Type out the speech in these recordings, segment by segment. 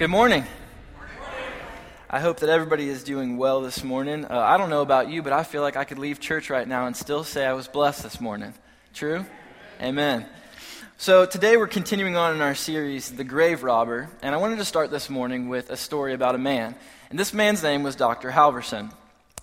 Good morning. I hope that everybody is doing well this morning. Uh, I don't know about you, but I feel like I could leave church right now and still say I was blessed this morning. True? Amen. So today we're continuing on in our series, The Grave Robber, and I wanted to start this morning with a story about a man. And this man's name was Dr. Halverson.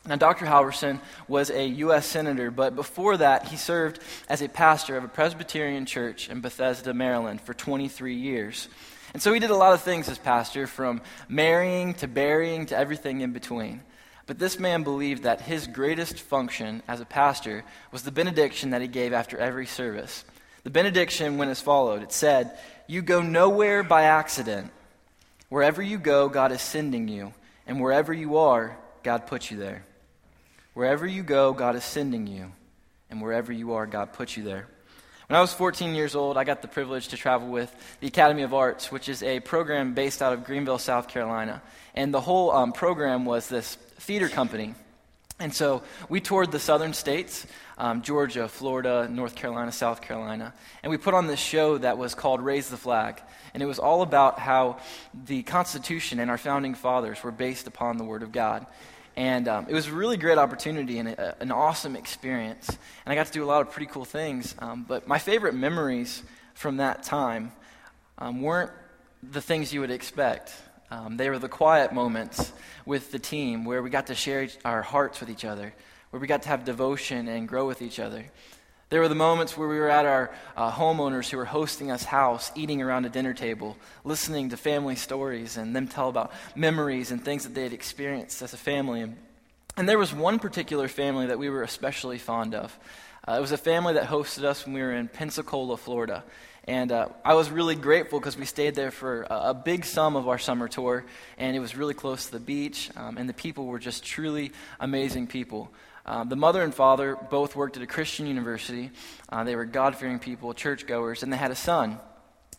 Now, Dr. Halverson was a U.S. Senator, but before that, he served as a pastor of a Presbyterian church in Bethesda, Maryland for 23 years. And so he did a lot of things as pastor, from marrying to burying to everything in between. But this man believed that his greatest function as a pastor was the benediction that he gave after every service. The benediction went as followed It said, You go nowhere by accident. Wherever you go, God is sending you. And wherever you are, God puts you there. Wherever you go, God is sending you. And wherever you are, God puts you there. When I was 14 years old, I got the privilege to travel with the Academy of Arts, which is a program based out of Greenville, South Carolina. And the whole um, program was this theater company. And so we toured the southern states um, Georgia, Florida, North Carolina, South Carolina. And we put on this show that was called Raise the Flag. And it was all about how the Constitution and our founding fathers were based upon the Word of God. And um, it was a really great opportunity and a, an awesome experience. And I got to do a lot of pretty cool things. Um, but my favorite memories from that time um, weren't the things you would expect. Um, they were the quiet moments with the team where we got to share each, our hearts with each other, where we got to have devotion and grow with each other. There were the moments where we were at our uh, homeowners who were hosting us house, eating around a dinner table, listening to family stories and them tell about memories and things that they had experienced as a family. And, and there was one particular family that we were especially fond of. Uh, it was a family that hosted us when we were in Pensacola, Florida. And uh, I was really grateful because we stayed there for a, a, big sum of our summer tour, and it was really close to the beach, um, and the people were just truly amazing people. Uh, the mother and father both worked at a Christian university. Uh, they were God fearing people, churchgoers, and they had a son.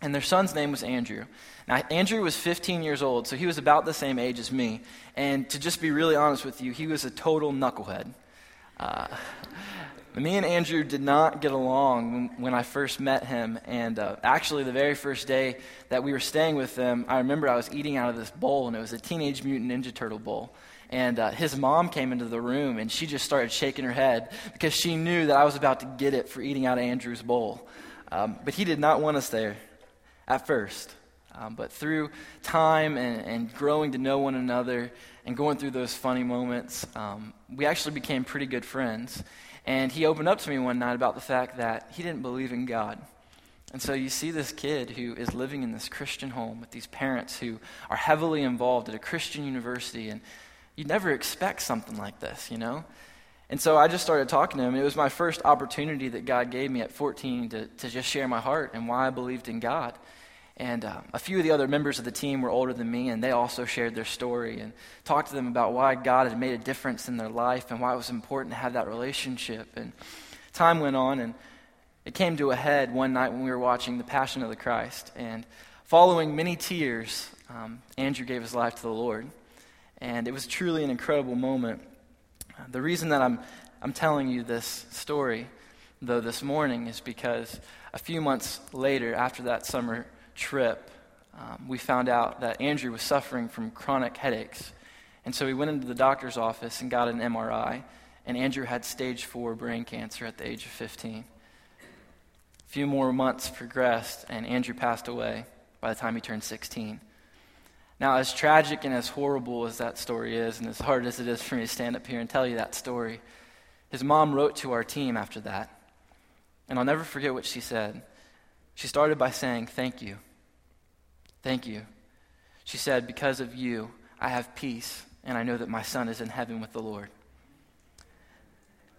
And their son's name was Andrew. Now, Andrew was 15 years old, so he was about the same age as me. And to just be really honest with you, he was a total knucklehead. Uh, me and Andrew did not get along when, when I first met him. And uh, actually, the very first day that we were staying with them, I remember I was eating out of this bowl, and it was a Teenage Mutant Ninja Turtle bowl. And uh, his mom came into the room and she just started shaking her head because she knew that I was about to get it for eating out of Andrew's bowl. Um, but he did not want us there at first. Um, but through time and, and, growing to know one another and going through those funny moments, um, we actually became pretty good friends. And he opened up to me one night about the fact that he didn't believe in God. And so you see this kid who is living in this Christian home with these parents who are heavily involved at a Christian university and You'd never expect something like this, you know? And so I just started talking to him. It was my first opportunity that God gave me at 14 to, to just share my heart and why I believed in God. And uh, a few of the other members of the team were older than me, and they also shared their story and talked to them about why God had made a difference in their life and why it was important to have that relationship. And time went on, and it came to a head one night when we were watching The Passion of the Christ. And following many tears, um, Andrew gave his life to the Lord. And it was truly an incredible moment. The reason that I'm, I'm telling you this story, though, this morning is because a few months later, after that summer trip, um, we found out that Andrew was suffering from chronic headaches. And so we went into the doctor's office and got an MRI, and Andrew had stage four brain cancer at the age of 15. A few more months progressed, and Andrew passed away by the time he turned 16. Now, as tragic and as horrible as that story is, and as hard as it is for me to stand up here and tell you that story, his mom wrote to our team after that. And I'll never forget what she said. She started by saying, Thank you. Thank you. She said, Because of you, I have peace, and I know that my son is in heaven with the Lord.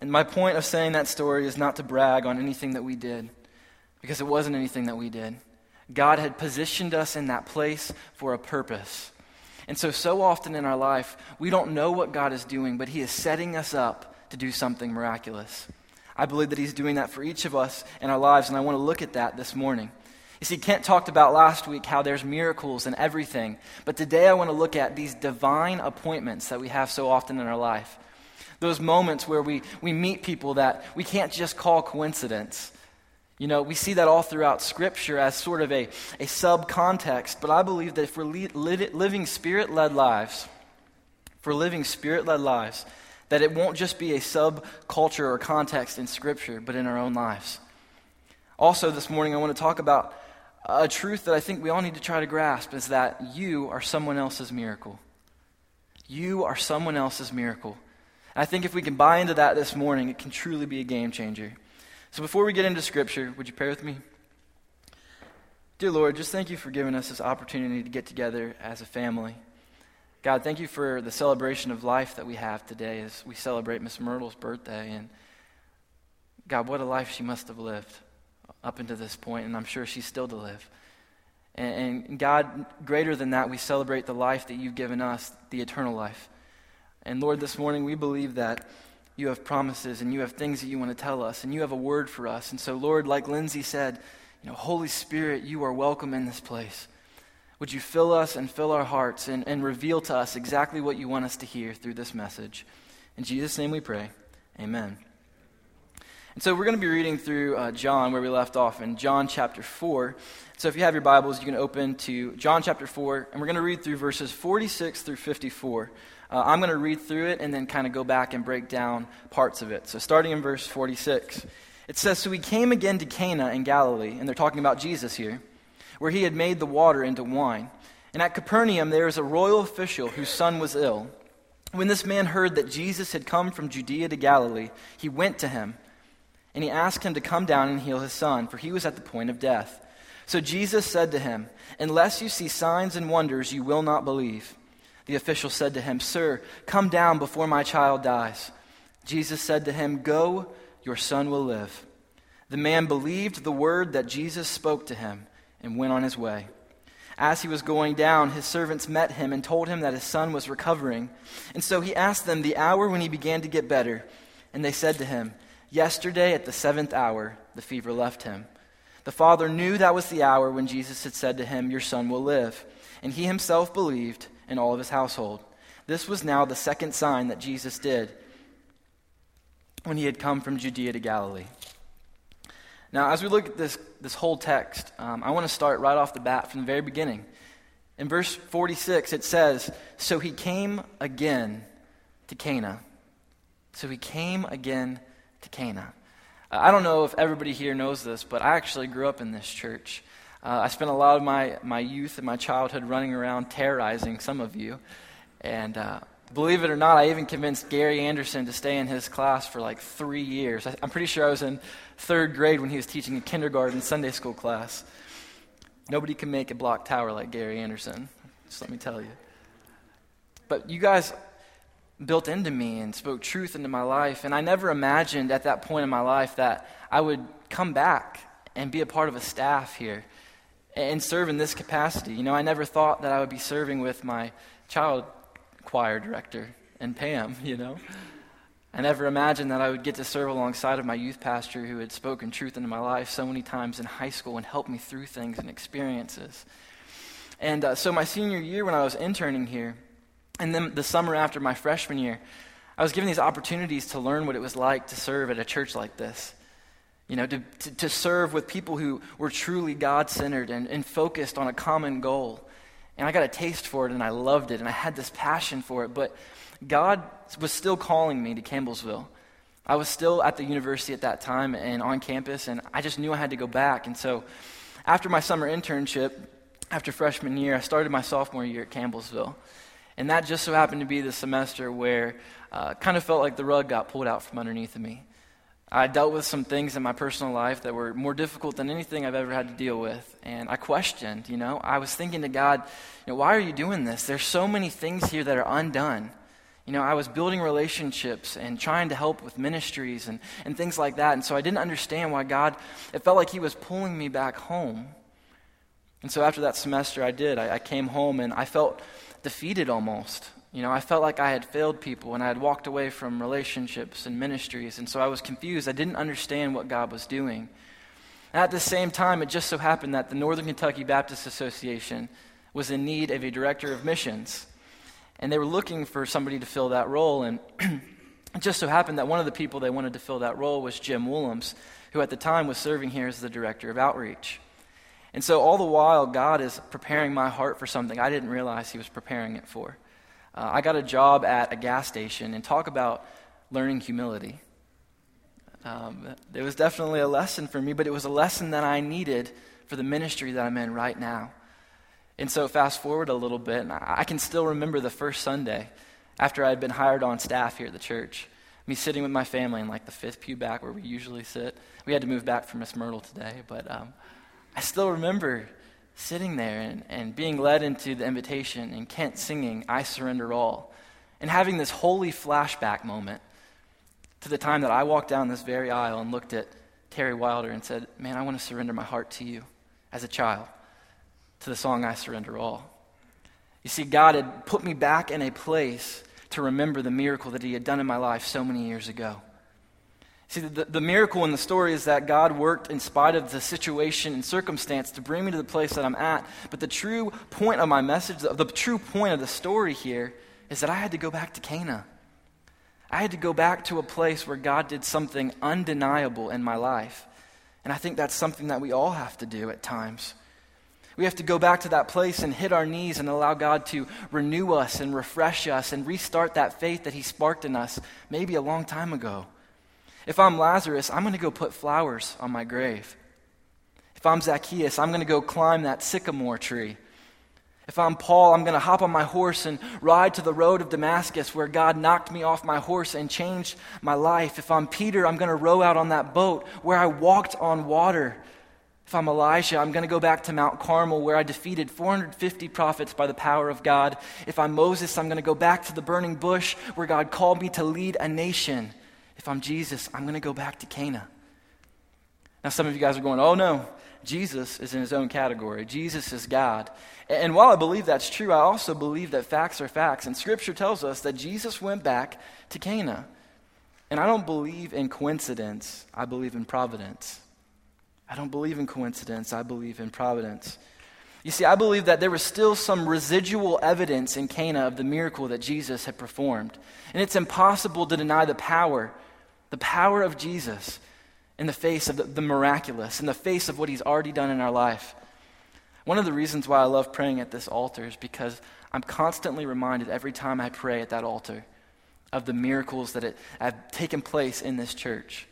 And my point of saying that story is not to brag on anything that we did, because it wasn't anything that we did. God had positioned us in that place for a purpose. And so, so often in our life, we don't know what God is doing, but He is setting us up to do something miraculous. I believe that He's doing that for each of us in our lives, and I want to look at that this morning. You see, Kent talked about last week how there's miracles and everything, but today I want to look at these divine appointments that we have so often in our life. Those moments where we, we meet people that we can't just call coincidence. You know, we see that all throughout Scripture as sort of a, a sub context, but I believe that if we're li- li- living spirit led lives, for living spirit led lives, that it won't just be a subculture or context in Scripture, but in our own lives. Also, this morning, I want to talk about a truth that I think we all need to try to grasp is that you are someone else's miracle. You are someone else's miracle. And I think if we can buy into that this morning, it can truly be a game changer. So before we get into Scripture, would you pray with me? Dear Lord, just thank you for giving us this opportunity to get together as a family. God, thank you for the celebration of life that we have today as we celebrate Miss Myrtle's birthday. And God, what a life she must have lived up until this point, and I'm sure she's still to live. And, and God, greater than that, we celebrate the life that you've given us, the eternal life. And Lord, this morning we believe that you have promises and you have things that you want to tell us and you have a word for us. And so, Lord, like Lindsay said, you know, Holy Spirit, you are welcome in this place. Would you fill us and fill our hearts and, and reveal to us exactly what you want us to hear through this message? In Jesus' name we pray. Amen. And so we're going to be reading through uh, John, where we left off in John chapter 4. So if you have your Bibles, you can open to John chapter 4, and we're going to read through verses 46 through 54. Uh, I'm going to read through it and then kind of go back and break down parts of it. So starting in verse 46, it says So he came again to Cana in Galilee, and they're talking about Jesus here where he had made the water into wine. And at Capernaum there was a royal official whose son was ill. When this man heard that Jesus had come from Judea to Galilee, he went to him, and he asked him to come down and heal his son, for he was at the point of death. So Jesus said to him, Unless you see signs and wonders, you will not believe. The official said to him, Sir, come down before my child dies. Jesus said to him, Go, your son will live. The man believed the word that Jesus spoke to him and went on his way. As he was going down, his servants met him and told him that his son was recovering. And so he asked them the hour when he began to get better. And they said to him, Yesterday at the seventh hour, the fever left him. The father knew that was the hour when Jesus had said to him, Your son will live. And he himself believed, and all of his household. This was now the second sign that Jesus did when he had come from Judea to Galilee. Now, as we look at this, this whole text, um, I want to start right off the bat from the very beginning. In verse 46, it says, So he came again to Cana. So he came again to Cana. I don't know if everybody here knows this, but I actually grew up in this church. Uh, I spent a lot of my, my youth and my childhood running around terrorizing some of you. And uh, Believe it or not, I even convinced Gary Anderson to stay in his class for like three years. I, am pretty sure I was in third grade when he was teaching a kindergarten Sunday school class. Nobody can make a block tower like Gary Anderson, just let me tell you. But you guys built into me and spoke truth into my life, and I never imagined at that point in my life that I would come back and be a part of a staff here and serve in this capacity. You know, I never thought that I would be serving with my child choir director and Pam, you know. I never imagined that I would get to serve alongside of my youth pastor who had spoken truth into my life so many times in high school and helped me through things and experiences. And uh, so, my senior year, when I was interning here, and then the summer after my freshman year, I was given these opportunities to learn what it was like to serve at a church like this. You know, to, to, to serve with people who were truly God centered and, and focused on a common goal. And I got a taste for it and I loved it and I had this passion for it. But God was still calling me to Campbellsville. I was still at the university at that time and on campus, and I just knew I had to go back. And so after my summer internship, after freshman year, I started my sophomore year at Campbellsville. And that just so happened to be the semester where uh, kind of felt like the rug got pulled out from underneath of me. I dealt with some things in my personal life that were more difficult than anything I've ever had to deal with. And I questioned, you know, I was thinking to God, you know, why are you doing this? There's so many things here that are undone. You know, I was building relationships and trying to help with ministries and, and things like that. And so I didn't understand why God, it felt like He was pulling me back home. And so after that semester, I did. I, I came home and I felt defeated almost. You know, I felt like I had failed people and I had walked away from relationships and ministries. And so I was confused. I didn't understand what God was doing. At the same time, it just so happened that the Northern Kentucky Baptist Association was in need of a director of missions. And they were looking for somebody to fill that role. And It just so happened that one of the people they wanted to fill that role was Jim Woolams, who at the time was serving here as the director of outreach. And so, all the while, God is preparing my heart for something I didn't realize He was preparing it for. Uh, I got a job at a gas station, and talk about learning humility. Um, it was definitely a lesson for me, but it was a lesson that I needed for the ministry that I'm in right now. And so, fast forward a little bit, and I can still remember the first Sunday after I had been hired on staff here at the church. Me sitting with my family in like the fifth pew back where we usually sit. We had to move back from Miss Myrtle today, but um, I still remember sitting there and, and being led into the invitation and Kent singing, I surrender all, and having this holy flashback moment to the time that I walked down this very aisle and looked at Terry Wilder and said, Man, I want to surrender my heart to you as a child, to the song I Surrender All. You see, God had put me back in a place to remember the miracle that He had done in my life so many years ago. See, the, the miracle in the story is that God worked in spite of the situation and circumstance to bring me to the place that I'm at. But the true point of my message, the, the true point of the story here, is that I had to go back to Cana. I had to go back to a place where God did something undeniable in my life. And I think that's something that we all have to do at times. We have to go back to that place and hit our knees and allow God to renew us and refresh us and restart that faith that He sparked in us maybe a long time ago. If I'm Lazarus, I'm going to go put flowers on my grave. If I'm Zacchaeus, I'm going to go climb that sycamore tree. If I'm Paul, I'm going to hop on my horse and ride to the road of Damascus where God knocked me off my horse and changed my life. If I'm Peter, I'm going to row out on that boat where I walked on water if I'm Elijah, I'm going to go back to Mount Carmel where I defeated 450 prophets by the power of God. If I'm Moses, I'm going to go back to the burning bush where God called me to lead a nation. If I'm Jesus, I'm going to go back to Cana. Now, some of you guys are going, oh no, Jesus is in his own category. Jesus is God. And while I believe that's true, I also believe that facts are facts. And Scripture tells us that Jesus went back to Cana. And I don't believe in coincidence, I believe in providence. I don't believe in coincidence, I believe in providence. You see, I believe that there was still some residual evidence in Cana of the miracle that Jesus had performed. And it's impossible to deny the power, the power of Jesus in the face of the, the, miraculous, in the face of what he's already done in our life. One of the reasons why I love praying at this altar is because I'm constantly reminded every time I pray at that altar of the miracles that have taken place in this church.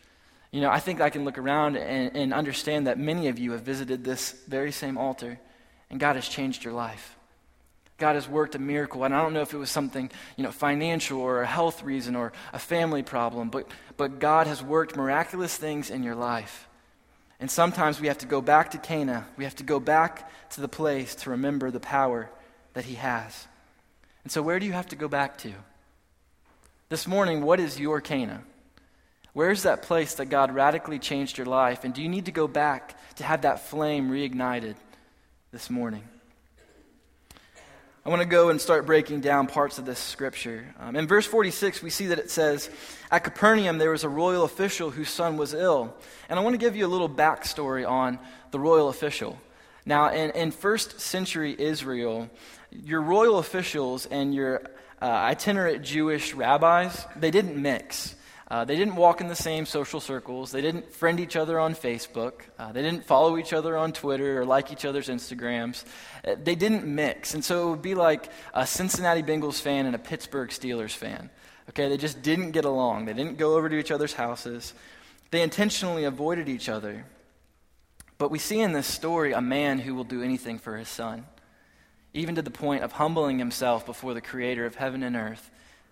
You know, I think I can look around and, and understand that many of you have visited this very same altar, and God has changed your life. God has worked a miracle. And I don't know if it was something, you know, financial or a health reason or a family problem, but, but God has worked miraculous things in your life. And sometimes we have to go back to Cana. We have to go back to the place to remember the power that He has. And so, where do you have to go back to? This morning, what is your Cana? Where's that place that God radically changed your life? And do you need to go back to have that flame reignited this morning? I want to go and start breaking down parts of this scripture. Um, in verse 46, we see that it says, At Capernaum, there was a royal official whose son was ill. And I want to give you a little backstory on the royal official. Now, in, in first century Israel, your royal officials and your uh, itinerant Jewish rabbis, they didn't mix. Uh, they didn't walk in the same social circles. They didn't friend each other on Facebook. Uh, they didn't follow each other on Twitter or like each other's Instagrams. Uh, they didn't mix. And so it would be like a Cincinnati Bengals fan and a Pittsburgh Steelers fan. Okay, they just didn't get along. They didn't go over to each other's houses. They intentionally avoided each other. But we see in this story a man who will do anything for his son, even to the point of humbling himself before the creator of heaven and earth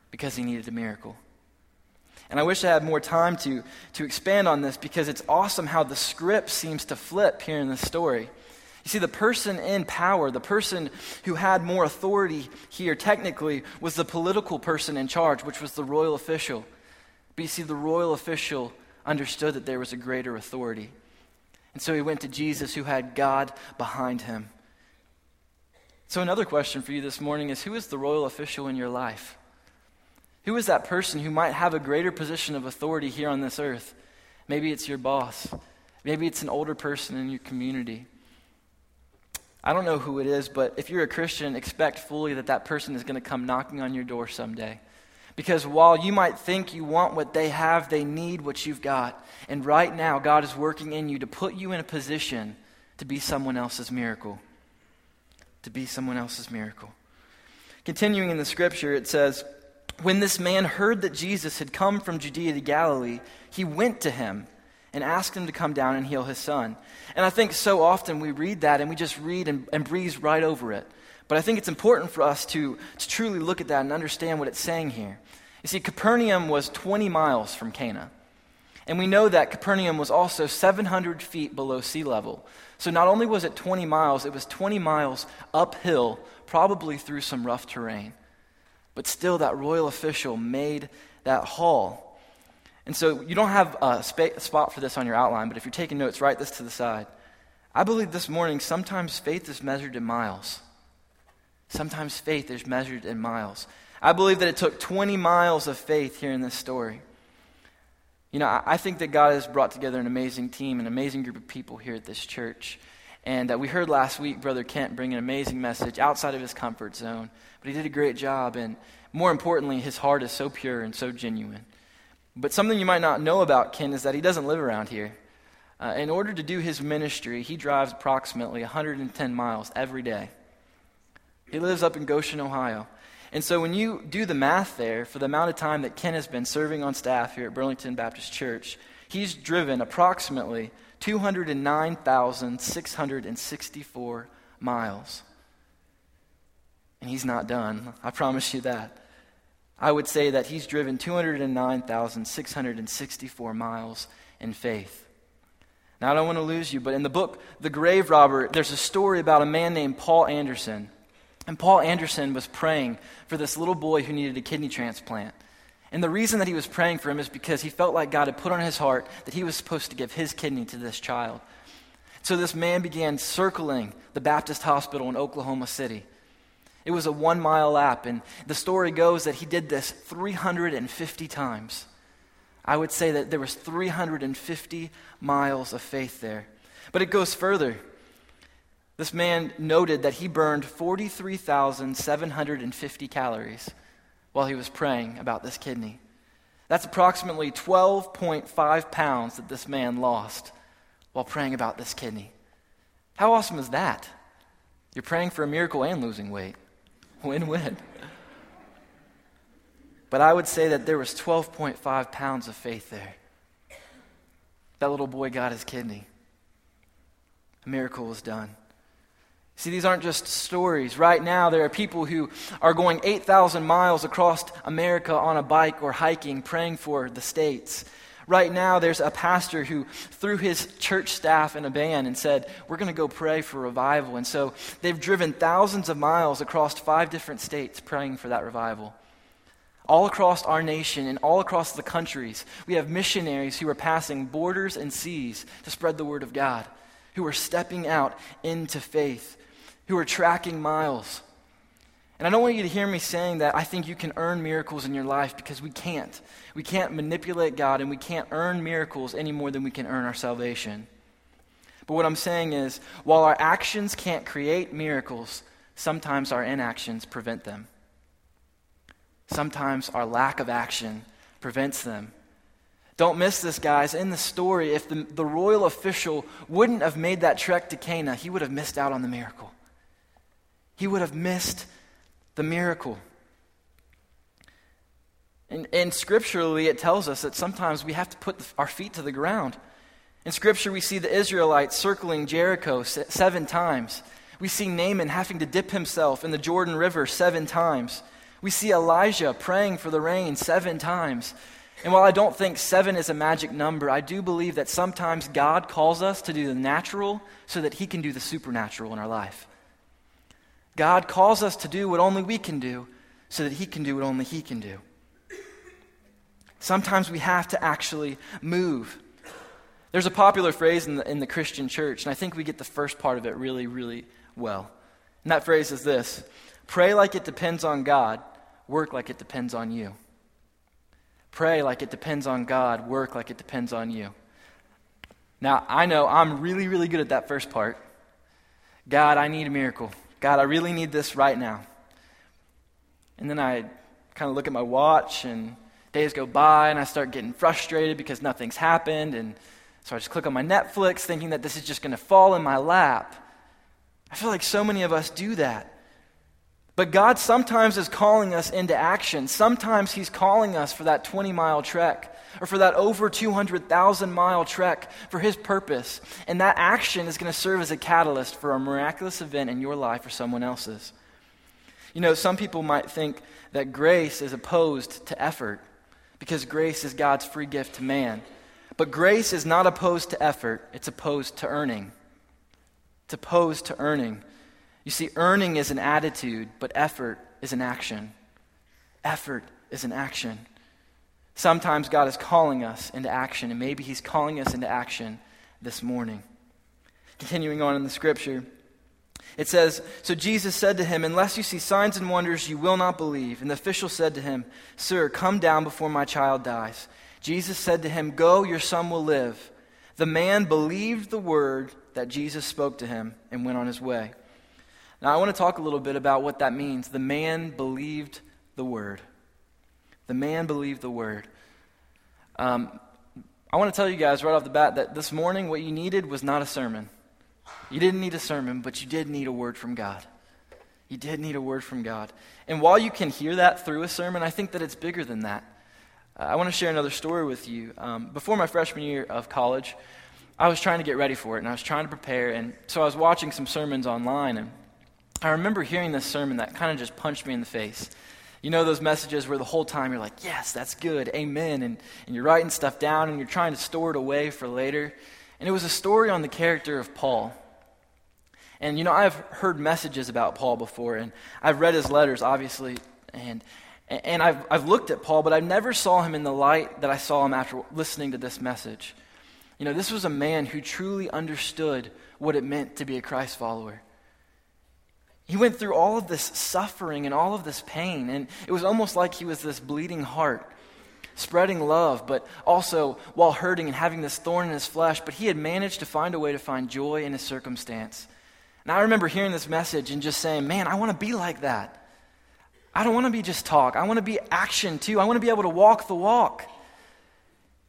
because he needed a miracle. And I wish I had more time to, to expand on this because it's awesome how the script seems to flip here in the story. You see, the person in power, the person who had more authority here technically, was the political person in charge, which was the royal official. But you see, the royal official understood that there was a greater authority. And so he went to Jesus, who had God behind him. So, another question for you this morning is Who is the royal official in your life? Who is that person who might have a greater position of authority here on this earth? Maybe it's your boss. Maybe it's an older person in your community. I don't know who it is, but if you're a Christian, expect fully that that person is going to come knocking on your door someday. Because while you might think you want what they have, they need what you've got. And right now, God is working in you to put you in a position to be someone else's miracle. To be someone else's miracle. Continuing in the scripture, it says, When this man heard that Jesus had come from Judea to Galilee, he went to him and asked him to come down and heal his son. And I think so often we read that and we just read and, and breeze right over it. But I think it's important for us to, to truly look at that and understand what it's saying here. You see, Capernaum was 20 miles from Cana. And we know that Capernaum was also 700 feet below sea level. So not only was it 20 miles, it was 20 miles uphill, probably through some rough terrain. But still, that royal official made that haul. And so you don't have a spot for this on your outline, but if you're taking notes, write this to the side. I believe this morning sometimes faith is measured in miles. Sometimes faith is measured in miles. I believe that it took 20 miles of faith here in this story. You know, I think that God has brought together an amazing team, an amazing group of people here at this church. And uh, we heard last week Brother Kent bring an amazing message outside of his comfort zone. But he did a great job. And more importantly, his heart is so pure and so genuine. But something you might not know about Kent is that he doesn't live around here. Uh, in order to do his ministry, he drives approximately 110 miles every day. He lives up in Goshen, Ohio. And so when you do the math there, for the amount of time that Ken has been serving on staff here at Burlington Baptist Church, he's driven approximately 209,664 miles. And he's not done. I promise you that. I would say that he's driven 209,664 miles in faith. Now, I don't want to lose you, but in the book, The Grave Robber, there's a story about a man named Paul Anderson. And Paul Anderson was praying for this little boy who needed a kidney transplant. And the reason that he was praying for him is because he felt like God had put on his heart that he was supposed to give his kidney to this child. So this man began circling the Baptist hospital in Oklahoma City. It was a one mile lap, and the story goes that he did this 350 times. I would say that there was 350 miles of faith there. But it goes further. This man noted that he burned 43,750 calories while he was praying about this kidney. That's approximately 12.5 pounds that this man lost while praying about this kidney. How awesome is that? You're praying for a miracle and losing weight. Win win. But I would say that there was 12.5 pounds of faith there. That little boy got his kidney. A miracle was done. See, these aren't just stories. Right now, there are people who are going 8,000 miles across America on a bike or hiking, praying for the states. Right now, there's a pastor who threw his church staff in a band and said, We're going to go pray for revival. And so they've driven thousands of miles across five different states praying for that revival. All across our nation and all across the countries, we have missionaries who are passing borders and seas to spread the word of God, who are stepping out into faith who are tracking miles. And I don't want you to hear me saying that I think you can earn miracles in your life because we can't. We can't manipulate God and we can't earn miracles any more than we can earn our salvation. But what I'm saying is, while our actions can't create miracles, sometimes our inactions prevent them. Sometimes our lack of action prevents them. Don't miss this, guys. In the story, if the, the royal official wouldn't have made that trek to Cana, he would have missed out on the miracle he would have missed the miracle. And, and scripturally, it tells us that sometimes we have to put our feet to the ground. In Scripture, we see the Israelites circling Jericho seven times. We see Naaman having to dip himself in the Jordan River seven times. We see Elijah praying for the rain seven times. And while I don't think seven is a magic number, I do believe that sometimes God calls us to do the natural so that He can do the supernatural in our life. God calls us to do what only we can do so that He can do what only He can do. Sometimes we have to actually move. There's a popular phrase in the, in the Christian church, and I think we get the first part of it really, really well. And that phrase is this Pray like it depends on God, work like it depends on you. Pray like it depends on God, work like it depends on you. Now, I know I'm really, really good at that first part. God, I need a miracle. God, I really need this right now. And then I kind of look at my watch, and days go by, and I start getting frustrated because nothing's happened. And so I just click on my Netflix, thinking that this is just going to fall in my lap. I feel like so many of us do that. But God sometimes is calling us into action. Sometimes He's calling us for that 20 mile trek or for that over 200,000 mile trek for His purpose. And that action is going to serve as a catalyst for a miraculous event in your life or someone else's. You know, some people might think that grace is opposed to effort because grace is God's free gift to man. But grace is not opposed to effort, it's opposed to earning. It's opposed to earning. You see, earning is an attitude, but effort is an action. Effort is an action. Sometimes God is calling us into action, and maybe He's calling us into action this morning. Continuing on in the scripture, it says So Jesus said to him, Unless you see signs and wonders, you will not believe. And the official said to him, Sir, come down before my child dies. Jesus said to him, Go, your son will live. The man believed the word that Jesus spoke to him and went on his way. Now, I want to talk a little bit about what that means. The man believed the word. The man believed the word. Um, I want to tell you guys right off the bat that this morning, what you needed was not a sermon. You didn't need a sermon, but you did need a word from God. You did need a word from God. And while you can hear that through a sermon, I think that it's bigger than that. Uh, I want to share another story with you. Um, before my freshman year of college, I was trying to get ready for it, and I was trying to prepare. And so I was watching some sermons online, and I remember hearing this sermon that kind of just punched me in the face. You know those messages where the whole time you're like, yes, that's good, amen, and, and you're writing stuff down and you're trying to store it away for later. And it was a story on the character of Paul. And you know, I've heard messages about Paul before, and I've read his letters, obviously, and and I've, I've looked at Paul, but I never saw him in the light that I saw him after listening to this message. You know, this was a man who truly understood what it meant to be a Christ follower. He went through all of this suffering and all of this pain, and it was almost like he was this bleeding heart, spreading love, but also while hurting and having this thorn in his flesh. But he had managed to find a way to find joy in his circumstance. And I remember hearing this message and just saying, Man, I want to be like that. I don't want to be just talk, I want to be action too. I want to be able to walk the walk.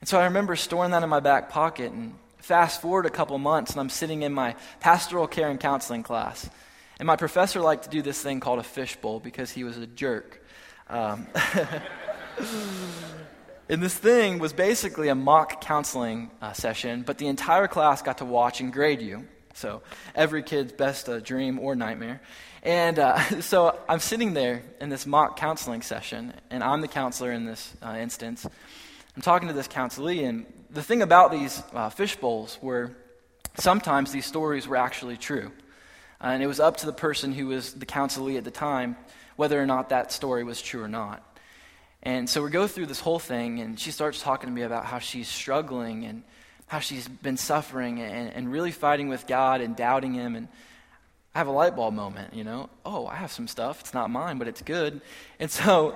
And so I remember storing that in my back pocket and fast forward a couple months, and I'm sitting in my pastoral care and counseling class. And my professor liked to do this thing called a fishbowl because he was a jerk. Um, and this thing was basically a mock counseling uh, session, but the entire class got to watch and grade you. So every kid's best uh, dream or nightmare. And uh, so I'm sitting there in this mock counseling session, and I'm the counselor in this uh, instance. I'm talking to this counselee, and the thing about these uh, fish bowls were sometimes these stories were actually true. Uh, and it was up to the person who was the counselee at the time whether or not that story was true or not. And so we go through this whole thing, and she starts talking to me about how she's struggling and how she's been suffering and, and really fighting with God and doubting Him. And I have a light bulb moment, you know. Oh, I have some stuff. It's not mine, but it's good. And so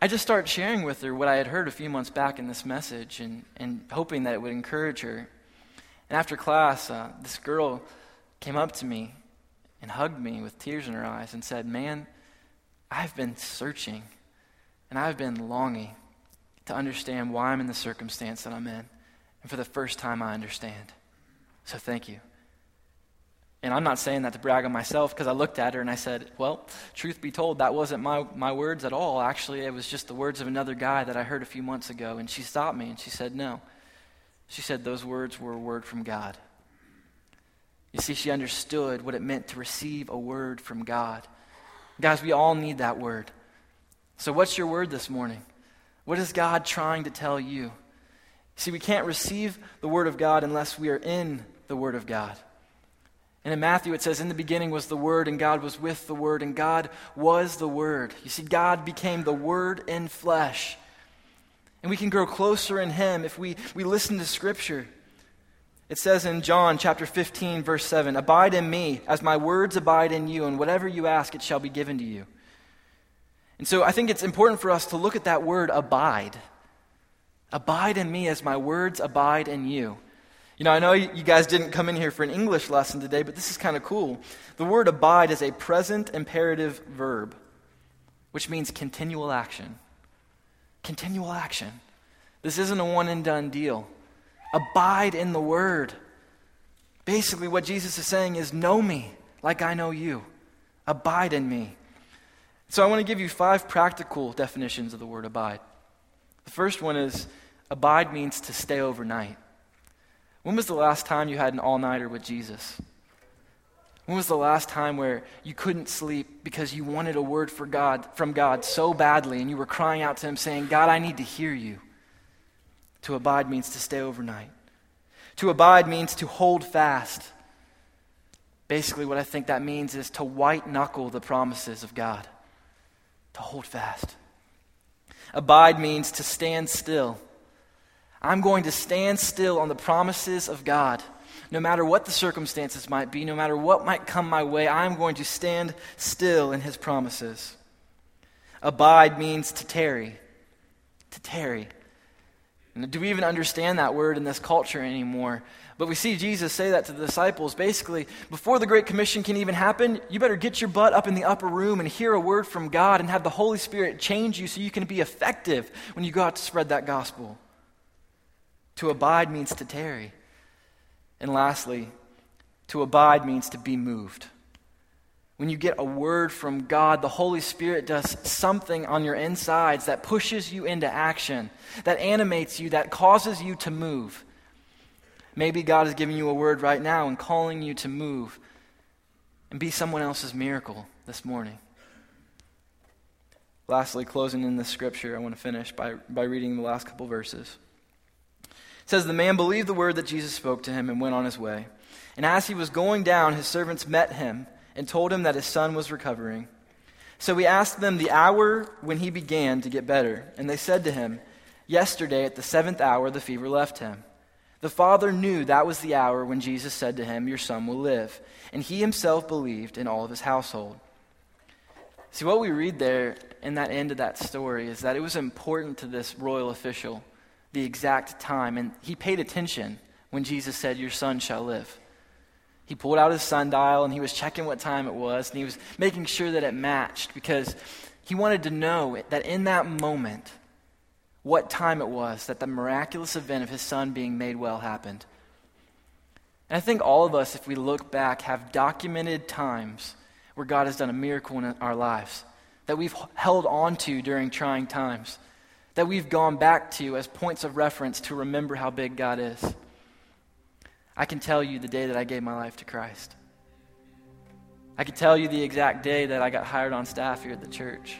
I just start sharing with her what I had heard a few months back in this message and, and hoping that it would encourage her. And after class, uh, this girl came up to me and hugged me with tears in her eyes and said, Man, I've been searching and I've been longing to understand why I'm in the circumstance that I'm in. And for the first time, I understand. So thank you. And I'm not saying that to brag on myself because I looked at her and I said, Well, truth be told, that wasn't my, my words at all. Actually, it was just the words of another guy that I heard a few months ago. And she stopped me and she said, No. She said, Those words were a word from God. You see, she understood what it meant to receive a word from God. Guys, we all need that word. So, what's your word this morning? What is God trying to tell you? See, we can't receive the word of God unless we are in the word of God. And in Matthew, it says, In the beginning was the Word, and God was with the Word, and God was the Word. You see, God became the Word in flesh. And we can grow closer in Him if we, we listen to Scripture. It says in John chapter 15, verse 7 Abide in me, as my words abide in you, and whatever you ask, it shall be given to you. And so I think it's important for us to look at that word abide. Abide in me as my words abide in you. You know, I know you guys didn't come in here for an English lesson today, but this is kind of cool. The word abide is a present imperative verb, which means continual action. continual action. This isn't a one and done deal. Abide in the word. Basically, what Jesus is saying is know me like I know you, abide in me. So, I want to give you five practical definitions of the word abide. The first one is abide means to stay overnight. When was the last time you had an all nighter with Jesus? When was the last time where you couldn't sleep because you wanted a word for God, from God so badly and you were crying out to Him saying, God, I need to hear you? To abide means to stay overnight. To abide means to hold fast. Basically, what I think that means is to white knuckle the promises of God, to hold fast. Abide means to stand still. I'm going to stand still on the promises of God. No matter what the circumstances might be, no matter what might come my way, I'm going to stand still in His promises. Abide means to tarry. To tarry. Do we even understand that word in this culture anymore? But we see Jesus say that to the disciples. Basically, before the Great Commission can even happen, you better get your butt up in the upper room and hear a word from God and have the Holy Spirit change you so you can be effective when you go out to spread that gospel. To abide means to tarry. And lastly, to abide means to be moved. When you get a word from God, the Holy Spirit does something on your insides that pushes you into action, that animates you, that causes you to move. Maybe God is giving you a word right now and calling you to move and be someone else's miracle this morning. Lastly, closing in this scripture, I want to finish by, by reading the last couple verses. It says, The man believed the word that Jesus spoke to him and went on his way. And as he was going down, his servants met him and told him that his son was recovering. So he asked them the hour when he began to get better. And they said to him, Yesterday at the seventh hour the fever left him. The father knew that was the hour when Jesus said to him, Your son will live. And he himself believed in all of his household. See, what we read there in that end of that story is that it was important to this royal official the exact time. And he paid attention when Jesus said, Your son shall live. He pulled out his sundial and he was checking what time it was and he was making sure that it matched because he wanted to know that in that moment, what time it was that the miraculous event of his son being made well happened. And I think all of us, if we look back, have documented times where God has done a miracle in our lives that we've held on to during trying times, that we've gone back to as points of reference to remember how big God is. I can tell you the day that I gave my life to Christ. I could tell you the exact day that I got hired on staff here at the church.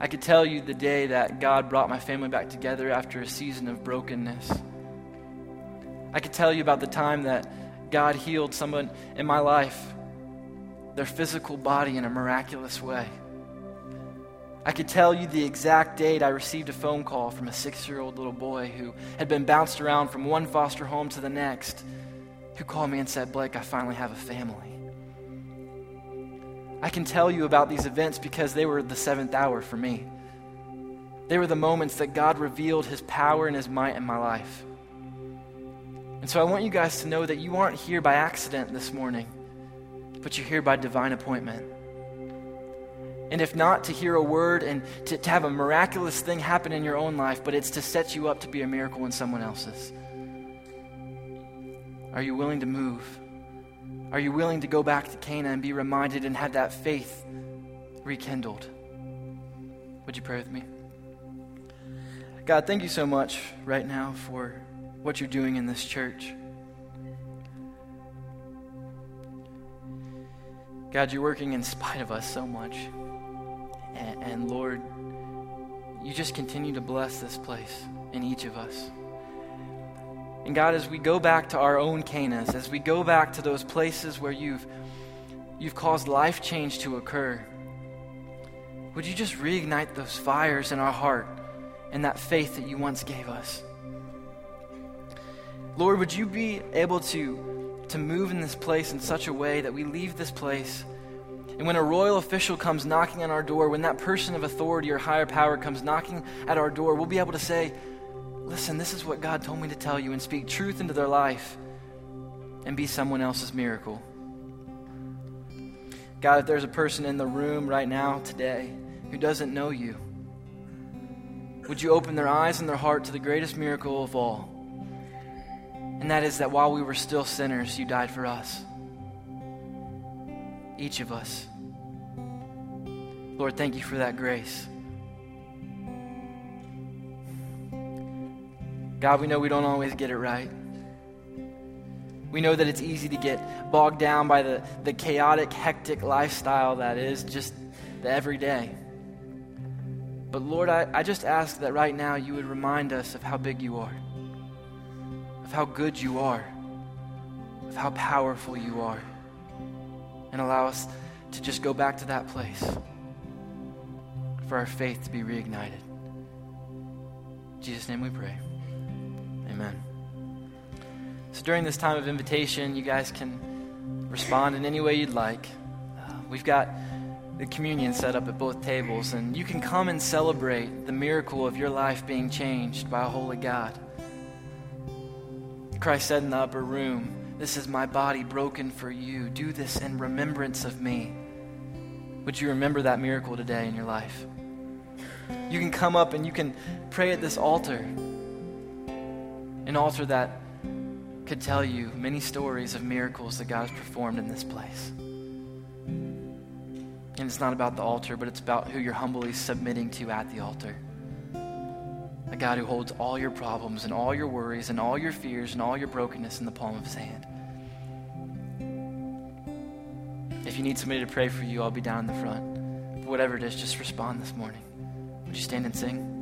I could tell you the day that God brought my family back together after a season of brokenness. I could tell you about the time that God healed someone in my life, their physical body in a miraculous way. I could tell you the exact date I received a phone call from a six year old little boy who had been bounced around from one foster home to the next, who called me and said, Blake, I finally have a family. I can tell you about these events because they were the seventh hour for me. They were the moments that God revealed his power and his might in my life. And so I want you guys to know that you aren't here by accident this morning, but you're here by divine appointment. And if not, to hear a word and to, to have a miraculous thing happen in your own life, but it's to set you up to be a miracle in someone else's. Are you willing to move? Are you willing to go back to Cana and be reminded and have that faith rekindled? Would you pray with me? God, thank you so much right now for what you're doing in this church. God, you're working in spite of us so much. And, and Lord, you just continue to bless this place and each of us. And God, as we go back to our own Canas, as we go back to those places where you've, you've caused life change to occur, would you just reignite those fires in our heart and that faith that you once gave us? Lord, would you be able to, to move in this place in such a way that we leave this place and when a royal official comes knocking on our door, when that person of authority or higher power comes knocking at our door, we'll be able to say, Listen, this is what God told me to tell you, and speak truth into their life and be someone else's miracle. God, if there's a person in the room right now, today, who doesn't know you, would you open their eyes and their heart to the greatest miracle of all? And that is that while we were still sinners, you died for us. Each of us. Lord, thank you for that grace. God, we know we don't always get it right. We know that it's easy to get bogged down by the, the chaotic, hectic lifestyle that is just the everyday. But Lord, I, I just ask that right now you would remind us of how big you are, of how good you are, of how powerful you are, and allow us to just go back to that place for our faith to be reignited. In Jesus' name we pray. Amen. So during this time of invitation, you guys can respond in any way you'd like. Uh, we've got the communion set up at both tables, and you can come and celebrate the miracle of your life being changed by a holy God. Christ said in the upper room, This is my body broken for you. Do this in remembrance of me. Would you remember that miracle today in your life? You can come up and you can pray at this altar, an altar that could tell you many stories of miracles that God has performed in this place. And it's not about the altar, but it's about who you're humbly submitting to at the altar. A God who holds all your problems and all your worries and all your fears and all your brokenness in the palm of his hand. If you need somebody to pray for you, I'll be down in the front. But whatever it is, just respond this morning. Would you stand and sing?